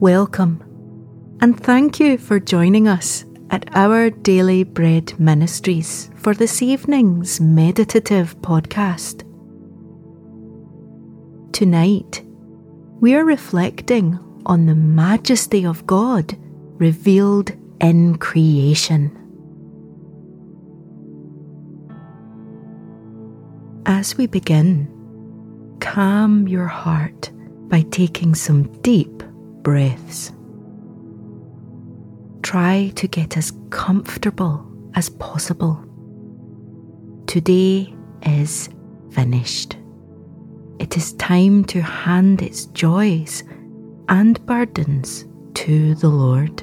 Welcome, and thank you for joining us at our Daily Bread Ministries for this evening's meditative podcast. Tonight, we are reflecting on the majesty of God revealed in creation. As we begin, calm your heart by taking some deep breaths. Try to get as comfortable as possible. Today is finished. It is time to hand its joys and burdens to the Lord.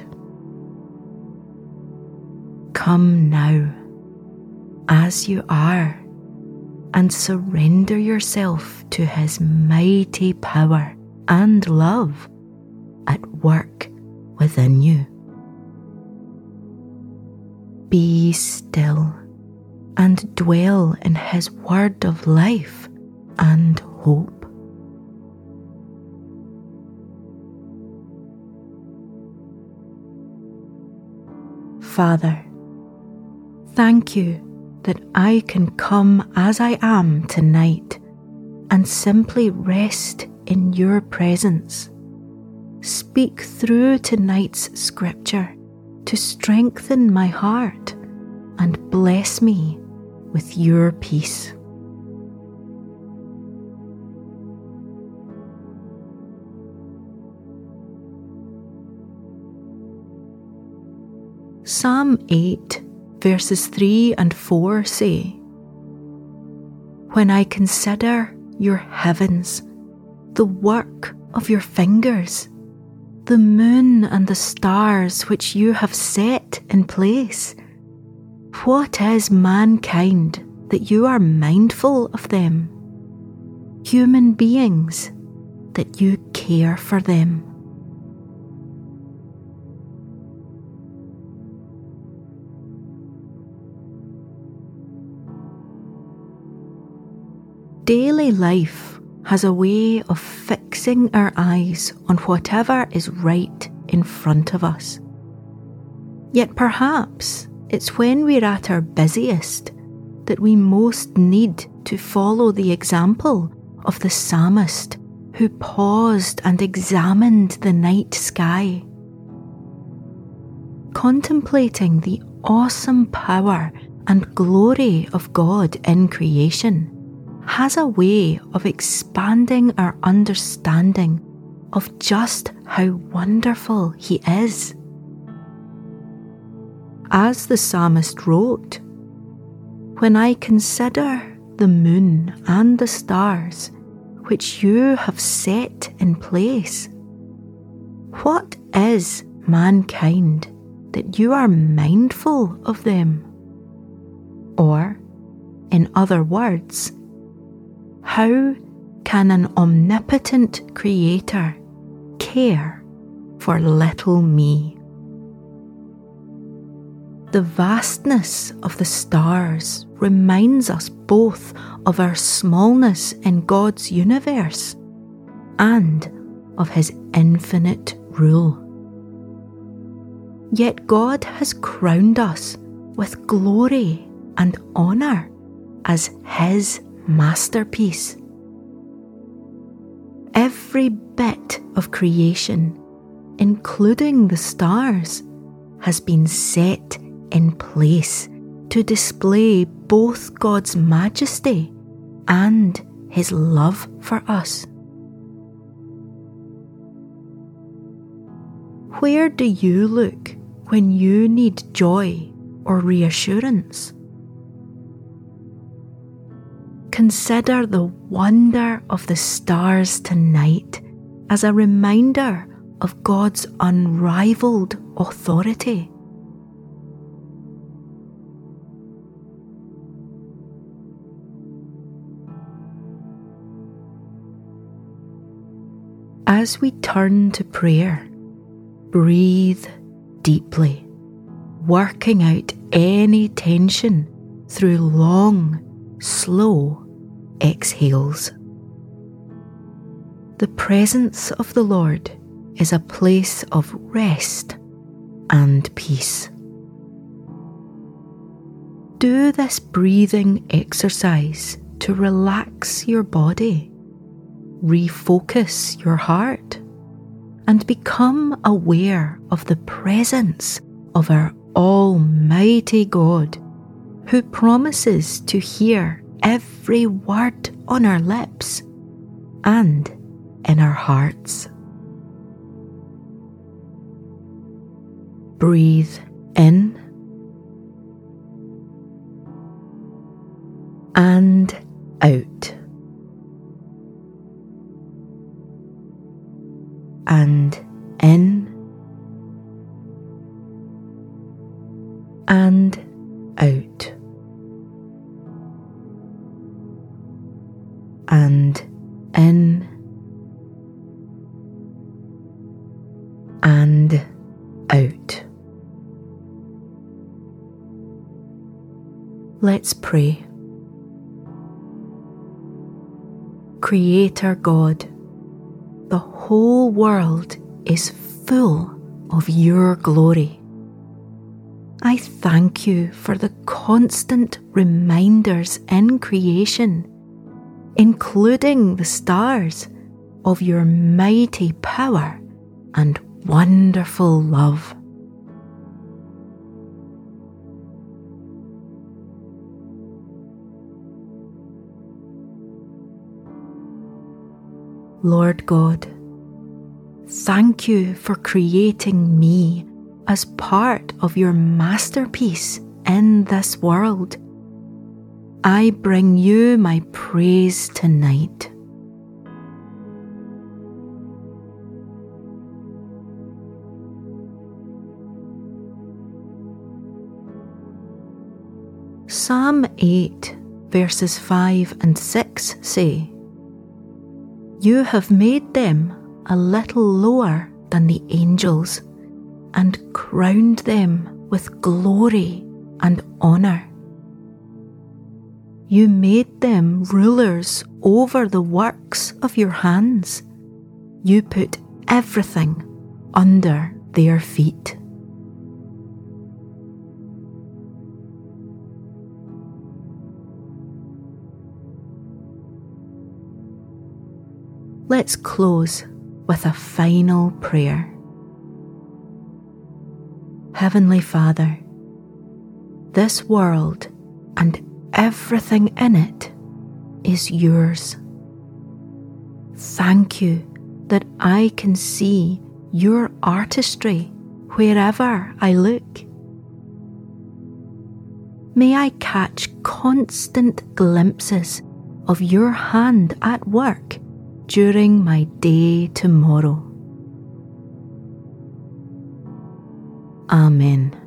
Come now, as you are, and surrender yourself to His mighty power and love at work within you. Be still and dwell in His word of life and hope. Father, thank you that I can come as I am tonight and simply rest in your presence. Speak through tonight's scripture to strengthen my heart and bless me with your peace. Psalm 8, verses 3 and 4 say, When I consider your heavens, the work of your fingers, the moon and the stars which you have set in place, what is mankind that you are mindful of them? Human beings that you care for them. Daily life has a way of fixing our eyes on whatever is right in front of us. Yet perhaps it's when we're at our busiest that we most need to follow the example of the psalmist who paused and examined the night sky. Contemplating the awesome power and glory of God in creation has a way of expanding our understanding of just how wonderful He is. As the psalmist wrote, When I consider the moon and the stars which you have set in place, what is mankind that you are mindful of them? Or, in other words, how can an omnipotent creator care for little me? The vastness of the stars reminds us both of our smallness in God's universe and of His infinite rule. Yet God has crowned us with glory and honour as His masterpiece. Every bit of creation, including the stars, has been set in place to display both God's majesty and His love for us. Where do you look when you need joy or reassurance? Consider the wonder of the stars tonight as a reminder of God's unrivaled authority. As we turn to prayer, breathe deeply, working out any tension through long, slow exhales. The presence of the Lord is a place of rest and peace. Do this breathing exercise to relax your body, refocus your heart, and become aware of the presence of our Almighty God, who promises to hear every word on our lips and in our hearts. Breathe in and out. And in and out. Let's pray. Creator God, the whole world is full of your glory. I thank you for the constant reminders in creation, including the stars, of your mighty power and wonderful love. Lord God, thank you for creating me as part of your masterpiece in this world. I bring you my praise tonight. Psalm 8, verses 5 and 6 say, you have made them a little lower than the angels and crowned them with glory and honour. You made them rulers over the works of your hands. You put everything under their feet. let's close with a final prayer. Heavenly Father, this world and everything in it is yours. Thank you that I can see your artistry wherever I look. May I catch constant glimpses of your hand at work during my day tomorrow. Amen.